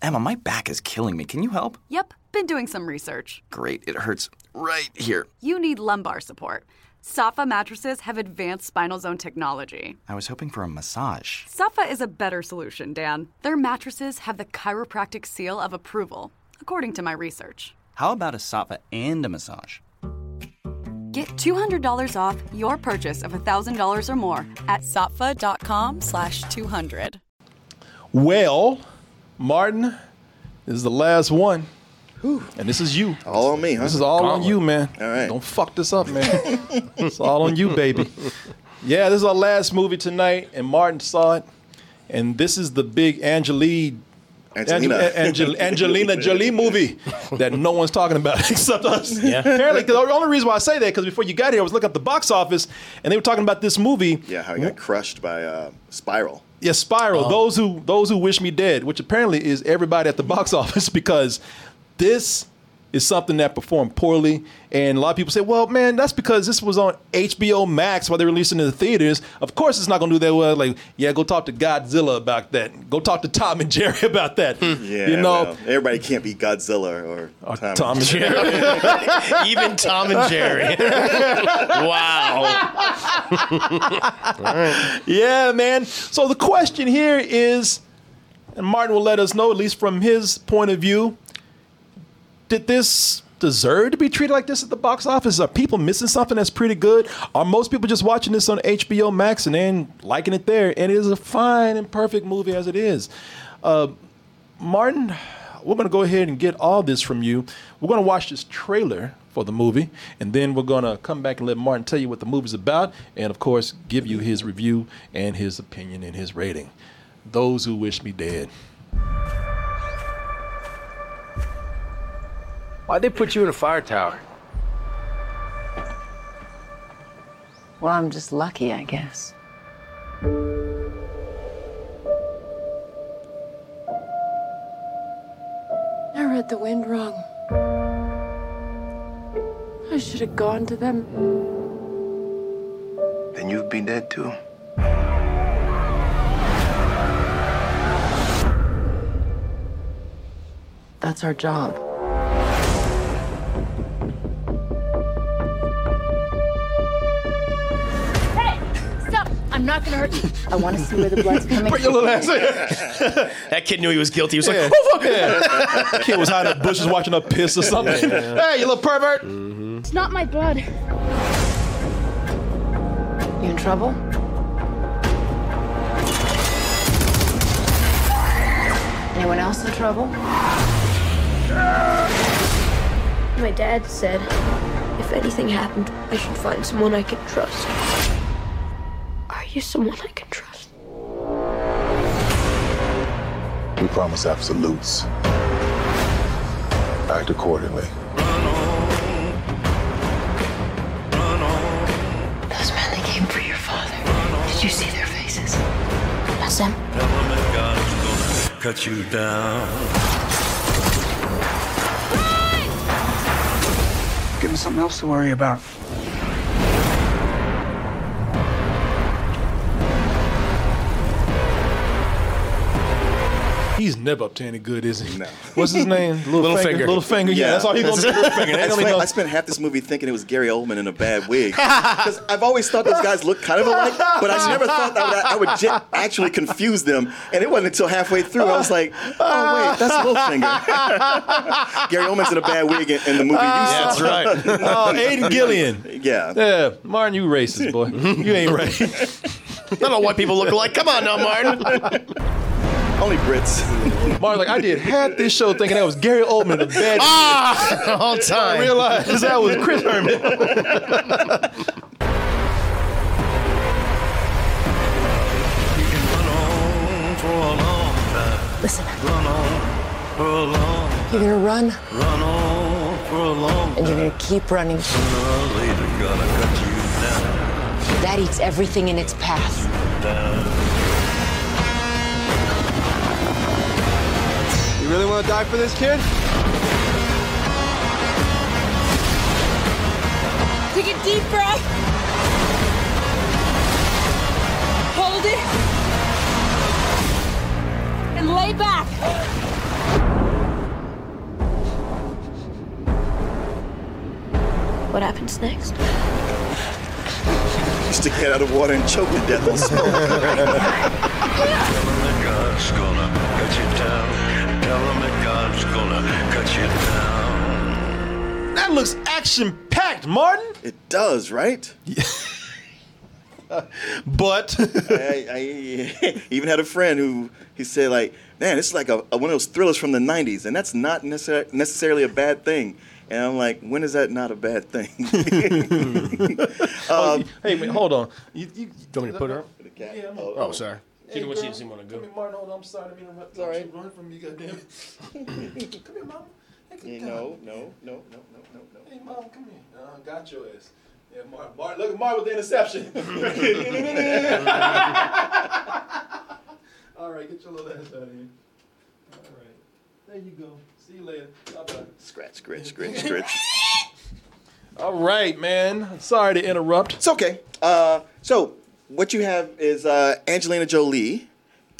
Emma, my back is killing me. Can you help? Yep, been doing some research. Great, it hurts right here. You need lumbar support. Saatva mattresses have advanced spinal zone technology. I was hoping for a massage. Saatva is a better solution, Dan. Their mattresses have the chiropractic seal of approval, according to my research. How about a Saatva and a massage? Get $200 off your purchase of $1,000 or more at saatva.com slash 200. Well, Martin, this is the last one. And this is you. All on me, huh? This is all on you, man. All right. Don't fuck this up, man. it's all on you, baby. Yeah, this is our last movie tonight, and Martin saw it. And this is the big Angeline. Angelina. Angel- Angelina Jolie movie that no one's talking about except us. Yeah. Apparently, 'cause the only reason why I say that because before you got here, I was looking up the box office, and they were talking about this movie. Yeah, how he got crushed by uh, Spiral. Yeah, Spiral. Oh. Those who those who wish me dead, which apparently is everybody at the box office because this is something that performed poorly. And a lot of people say, well, man, that's because this was on HBO Max while they released it in the theaters. Of course, it's not going to do that well. Like, yeah, go talk to Godzilla about that. Go talk to Tom and Jerry about that. Hmm. Yeah, you know, well, everybody can't be Godzilla or, or Tom, Tom and Jerry. Even Tom and Jerry. wow. Yeah, man. So the question here is, and Martin will let us know, at least from his point of view, did this deserve to be treated like this at the box office? Are people missing something that's pretty good? Are most people just watching this on HBO Max and then liking it there? And it is a fine and perfect movie as it is. Uh, Martin, we're going to go ahead and get all this from you. We're going to watch this trailer for the movie, and then we're going to come back and let Martin tell you what the movie's about, and of course, give you his review and his opinion and his rating. Those who wish me dead. Why'd they put you in a fire tower? Well, I'm just lucky, I guess. I read the wind wrong. I should have gone to them. Then you'd be dead too. That's our job. Stop! I'm not gonna hurt you. I want to see where the blood's coming Put your little ass in. That kid knew he was guilty. He was Yeah. like, oh, fuck. Yeah. Kid was hiding in the bushes watching a piss or something. Hey, you little pervert. Mm-hmm. It's not my blood. You in trouble? Anyone else in trouble? My dad said if anything happened, I should find someone I could trust. Are you someone I can trust? We promise absolutes. Act accordingly. Those men that came for your father. Did you see their faces? That's them. Cut you down. Give me something else to worry about. He's never up to any good, is he? No. What's his name? Little, Little finger. finger. Little finger. Yeah, that's all he's gonna do. Little finger. I spent, I spent half this movie thinking it was Gary Oldman in a bad wig. Because I've always thought those guys look kind of alike, but I never thought that would, I would ge- actually confuse them. And it wasn't until halfway through I was like, oh, wait, that's Littlefinger. Gary Oldman's in a bad wig in, in the movie you saw. That's right. Oh, Aiden Gillen. Yeah. Yeah, Martin, you racist, boy. You ain't right. I don't all white people look alike. Come on now, Martin. Only Brits. Martin, like, I did half this show thinking that was Gary Oldman in a bad ah, all I time. realized that was Chris Herman. For a long time. Listen, Run on for a long, You're gonna run, run on for a long and you're gonna keep running. Sooner or later, gonna cut you down, That eats everything in its path. down. You really want to die for this kid? Take a deep breath. Hold it. And lay back. What happens next? Just to get out of water and choke to death on smoke. God's gonna cut you down. Tell them that God's gonna cut you down. That looks action packed, Martin. It does, right? But I, I even had a friend who he said like, man, this is like a, a- one of those thrillers from the '90s, and that's not necessar- necessarily a bad thing. And I'm like, when is that not a bad thing? um, hey, man, hold on. You, you, You want me to put her up? Yeah, I'm- Oh, sorry. Hey, She the one she didn't want to Come go. here, Martin. Hold on. I'm sorry. I mean, interrupt. all right. Run from me, goddamn. it. come here, mama. Hey, good you God. know, no, no, no, no, no, no. Hey, mom, come here. Uh, got your ass. Yeah, Martin. Martin, look at Martin with the interception. All right, get your little ass out of here. All right. There you go. See you later. Bye-bye. Scratch, scratch, scratch, scratch. All right, man. Sorry to interrupt. It's okay. Uh, so what you have is uh, Angelina Jolie.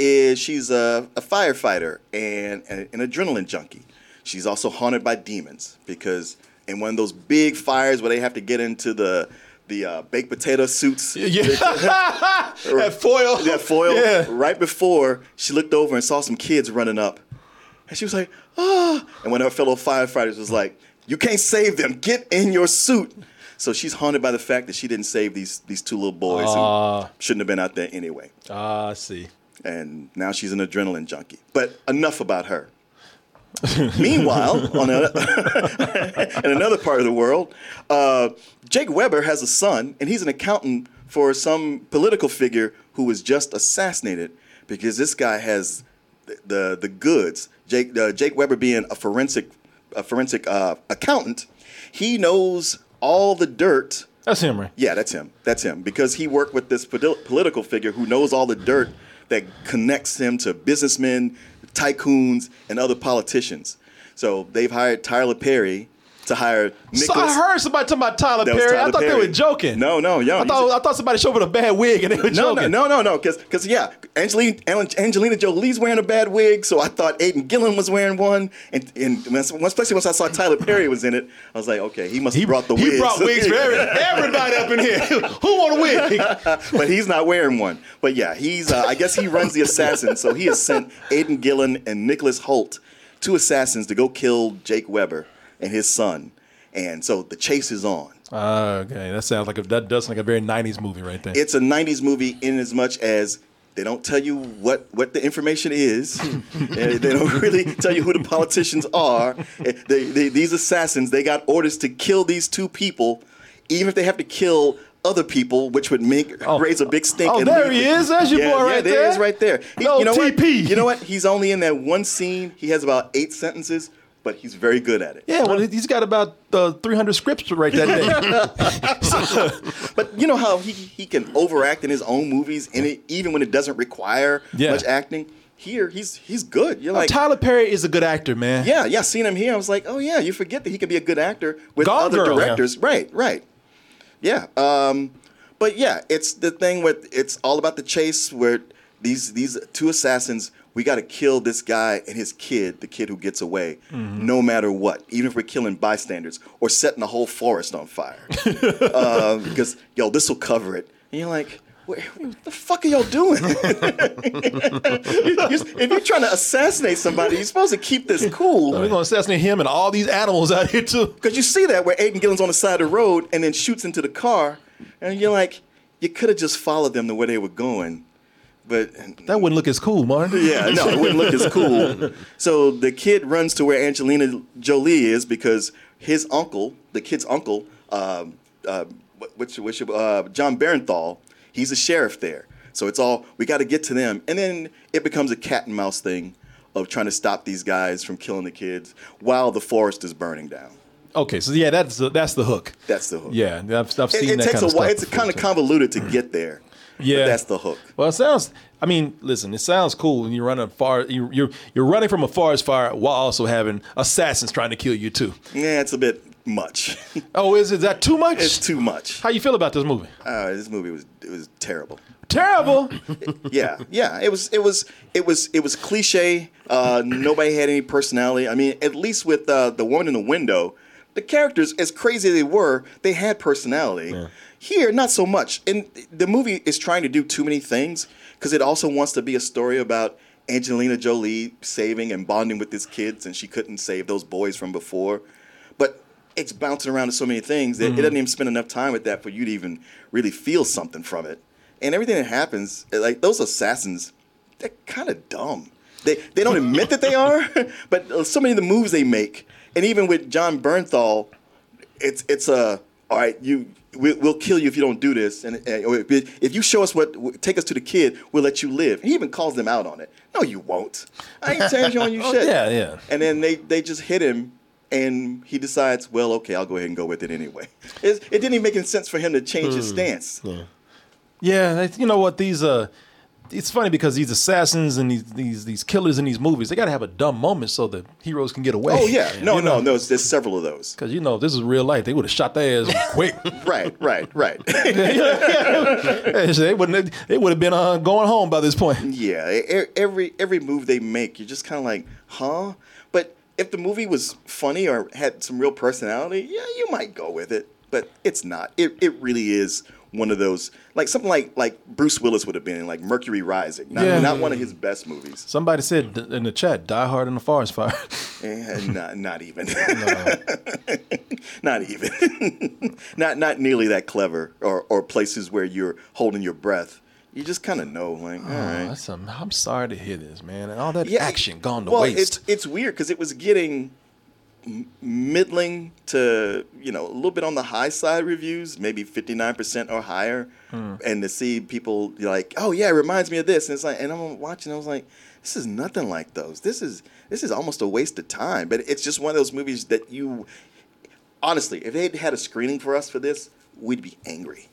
Is she's a, a firefighter and an, an adrenaline junkie. She's also haunted by demons because in one of those big fires where they have to get into the the uh, baked potato suits. Yeah. that foil. That foil. Yeah. Right before she looked over and saw some kids running up, and she was like, "Ah!" And one of her fellow firefighters was like, "You can't save them. Get in your suit." So she's haunted by the fact that she didn't save these these two little boys Ah. who shouldn't have been out there anyway. Ah, I see. And now she's an adrenaline junkie. But enough about her. Meanwhile, on a, in another part of the world, uh, Jake Weber has a son, and he's an accountant for some political figure who was just assassinated because this guy has the the, the goods. Jake uh, Jake Weber being a forensic a forensic uh, accountant, he knows all the dirt That's him, right? yeah, that's him. That's him because he worked with this politi- political figure who knows all the dirt that connects him to businessmen, tycoons, and other politicians. So they've hired Tyler Perry to hire So I heard somebody talking about Tyler Perry. I Tyler thought they were joking. No, no, yo, I thought, I thought somebody showed up with a bad wig and they were no, joking. no, no, no, no, because because yeah, Angelina Angelina Jolie's wearing a bad wig, so I thought Aiden Gillen was wearing one, and and especially once I saw Tyler Perry was in it, I was like, okay, he must have brought the he wigs. brought wigs for every, everybody up in here. Who want a wig? but he's not wearing one. But yeah, he's. Uh, I guess he runs the assassins. So he has sent Aiden Gillen and Nicholas Hoult, two assassins, to go kill Jake Weber and his son. And so the chase is on. Okay, that sounds like a, that does sound like a very '90s movie right there. It's a '90s movie in as much as they don't tell you what what the information is. and they don't really tell you who the politicians are. They, they, these assassins, they got orders to kill these two people, even if they have to kill other people, which would make oh. raise a big stink. oh, there leave- he is. There's your yeah, boy yeah, right there there. he is right there. He- No you know what? TP. You know what? He's only in that one scene. He has about eight sentences, but he's very good at it. yeah, well, he's got about uh, 300 scripts to write that day. But you know how he, he can overact in his own movies, and it, even when it doesn't require Yeah. much acting. Here, he's he's good. You're like, Tyler Perry is a good actor, man. yeah, yeah. Seeing him here, I was like, oh yeah, you forget that he can be a good actor with Gone other Girl, yeah. directors. Right, right. Yeah. Um, but yeah, it's the thing with it's all about the chase where these these two assassins. We got to kill this guy and his kid, the kid who gets away, Mm-hmm. no matter what. Even if we're killing bystanders or setting the whole forest on fire, uh, because yo, this will cover it. And you're like, what, what the fuck are y'all doing? You're- if you're trying to assassinate somebody, you're supposed to keep this cool. We're gonna assassinate him and all these animals out here too. Because you see that where Aiden Gillen's on the side of the road and then shoots into the car, and you're like, you could have just followed them the way they were going. But That wouldn't look as cool, Martin. yeah, no, it wouldn't look as cool. So the kid runs to where Angelina Jolie is because his uncle, the kid's uncle, um, uh, which, which uh, John Bernthal, he's a sheriff there. So it's all we got to get to them, and then it becomes a cat and mouse thing of trying to stop these guys from killing the kids while the forest is burning down. Okay, so yeah, that's the, that's the hook. That's the hook. Yeah, I've, I've It, seen it that takes kind a of while. It's kind of convoluted to get there. Yeah, but that's the hook. Well, it sounds. I mean, listen, it sounds cool when you're running far. You, you're you're running from a forest fire while also having assassins trying to kill you too. Yeah, it's a bit much. Oh, is is that too much? it's too much. How you feel about this movie? Uh, this movie was it was terrible. Terrible. yeah, yeah. It was it was it was it was cliche. Uh, nobody had any personality. I mean, at least with uh, the woman in the window, the characters, as crazy as they were, they had personality. Here, not so much. And the movie is trying to do too many things because it also wants to be a story about Angelina Jolie saving and bonding with his kids, and she couldn't save those boys from before. But it's bouncing around to so many things that it doesn't even spend enough time with that for you to even really feel something from it. And everything that happens, like those assassins, they're kind of dumb. They they don't admit that they are, but uh, so many of the moves they make, and even with John Bernthal, it's it's a all right. You we, we'll kill you if you don't do this, and or if you show us what take us to the kid, we'll let you live. He even calls them out on it. No, you won't. I ain't telling on you Oh, shit. yeah, yeah. And then they they just hit him. And he decides, well, okay, I'll go ahead and go with it anyway. It's, it didn't even make any sense for him to change his stance. Yeah, they- you know what? These uh, it's funny because these assassins and these these these killers in these movies, they got to have a dumb moment so the heroes can get away. Oh yeah, no, You no, know? no. There's, there's several of those. Because you know, if this is real life, they would have shot their ass quick. Right, right, right. they wouldn't. They would have been uh, going home by this point. Yeah, every every move they make, you're just kind of like, huh? But if the movie was funny or had some real personality, yeah, you might go with it. But it's not. It it really is one of those like something like like Bruce Willis would have been in like Mercury Rising. Not, Yeah. not one of his best movies. Somebody said in the chat, "Die Hard in the Forest Fire." Eh, and not not even. not even. not not nearly that clever or or places where you're holding your breath. You just kind of know, like, all Oh, right. that's a, I'm sorry to hear this, man. And all that Yeah, action gone to well, waste. it's it's weird because it was getting m- middling to you know a little bit on the high side reviews, maybe fifty nine percent or higher, Hmm. and to see people like, oh yeah, it reminds me of this, and it's like, and I'm watching, I was like, this is nothing like those. This is this is almost a waste of time. But it's just one of those movies that you, honestly, if they had had a screening for us for this, we'd be angry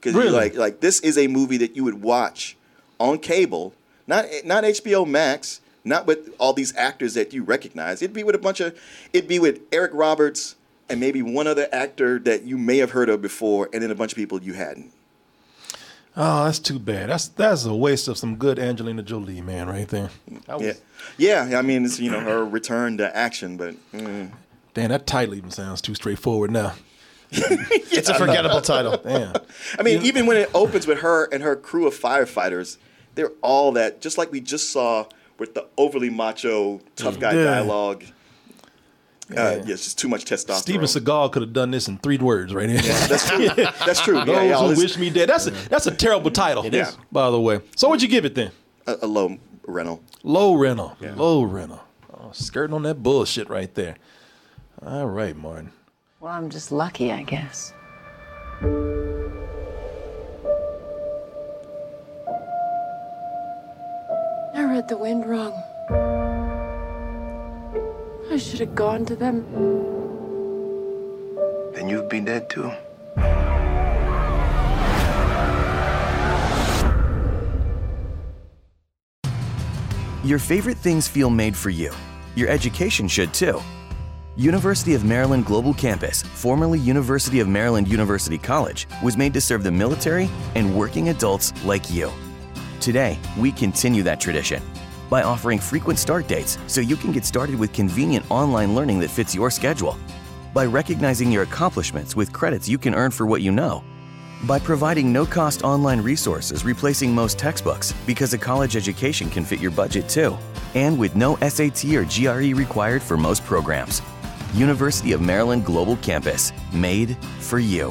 because Really? like like this is a movie that you would watch on cable, not not HBO Max, not with all these actors that you recognize. It'd be with a bunch of, it'd be with Eric Roberts and maybe one other actor that you may have heard of before, and then a bunch of people you hadn't. oh, that's too bad. That's that's a waste of some good Angelina Jolie, man, right there. Was- Yeah, yeah. I mean, it's you know her return to action, but mm. Damn, that title even sounds too straightforward now. It's a forgettable title. Damn. I mean, even when it opens with her and her crew of firefighters, they're all that, just like we just saw with the overly macho tough guy Yeah. dialogue. Uh, yeah, it's just too much testosterone. Steven Seagal could have done this in three words right here. That's true. That's true. Those yeah, who wish me dead. That's a that's a terrible title. It is. By the way. So what'd you give it then? a, a low rental. Low rental. Low rental. Oh, skirting on that bullshit right there. All right, Martin. Well, I'm just lucky, I guess. I read the wind wrong. I should have gone to them. Then you'd be dead too. Your favorite things feel made for you. Your education should too. University of Maryland Global Campus, formerly University of Maryland University College, was made to serve the military and working adults like you. Today, we continue that tradition by offering frequent start dates so you can get started with convenient online learning that fits your schedule, by recognizing your accomplishments with credits you can earn for what you know, by providing no cost online resources replacing most textbooks because a college education can fit your budget too, and with no SAT or GRE required for most programs. University of Maryland Global Campus, made for you.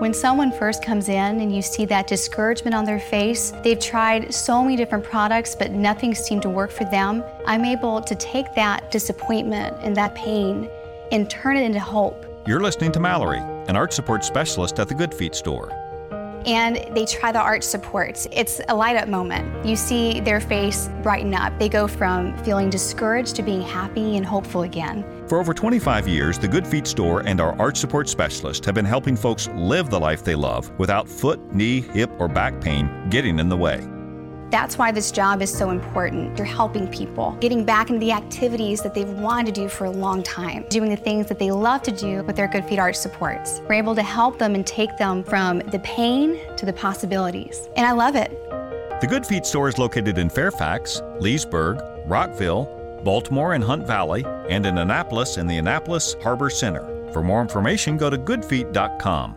When someone first comes in and you see that discouragement on their face, they've tried so many different products, but nothing seemed to work for them. I'm able to take that disappointment and that pain and turn it into hope. You're listening to Mallory, an arch support specialist at the Good Feet store. And they try the arch supports. It's a light up moment. You see their face brighten up. They go from feeling discouraged to being happy and hopeful again. For over 25 years, the Good Feet store and our arch support specialist have been helping folks live the life they love without foot, knee, hip, or back pain getting in the way. That's why this job is so important. You're helping people, getting back into the activities that they've wanted to do for a long time, doing the things that they love to do with their Good Feet Arch supports. We're able to help them and take them from the pain to the possibilities. And I love it. The Good Feet store is located in Fairfax, Leesburg, Rockville, Baltimore and Hunt Valley, and in Annapolis in the Annapolis Harbor Center. For more information, go to goodfeet.com.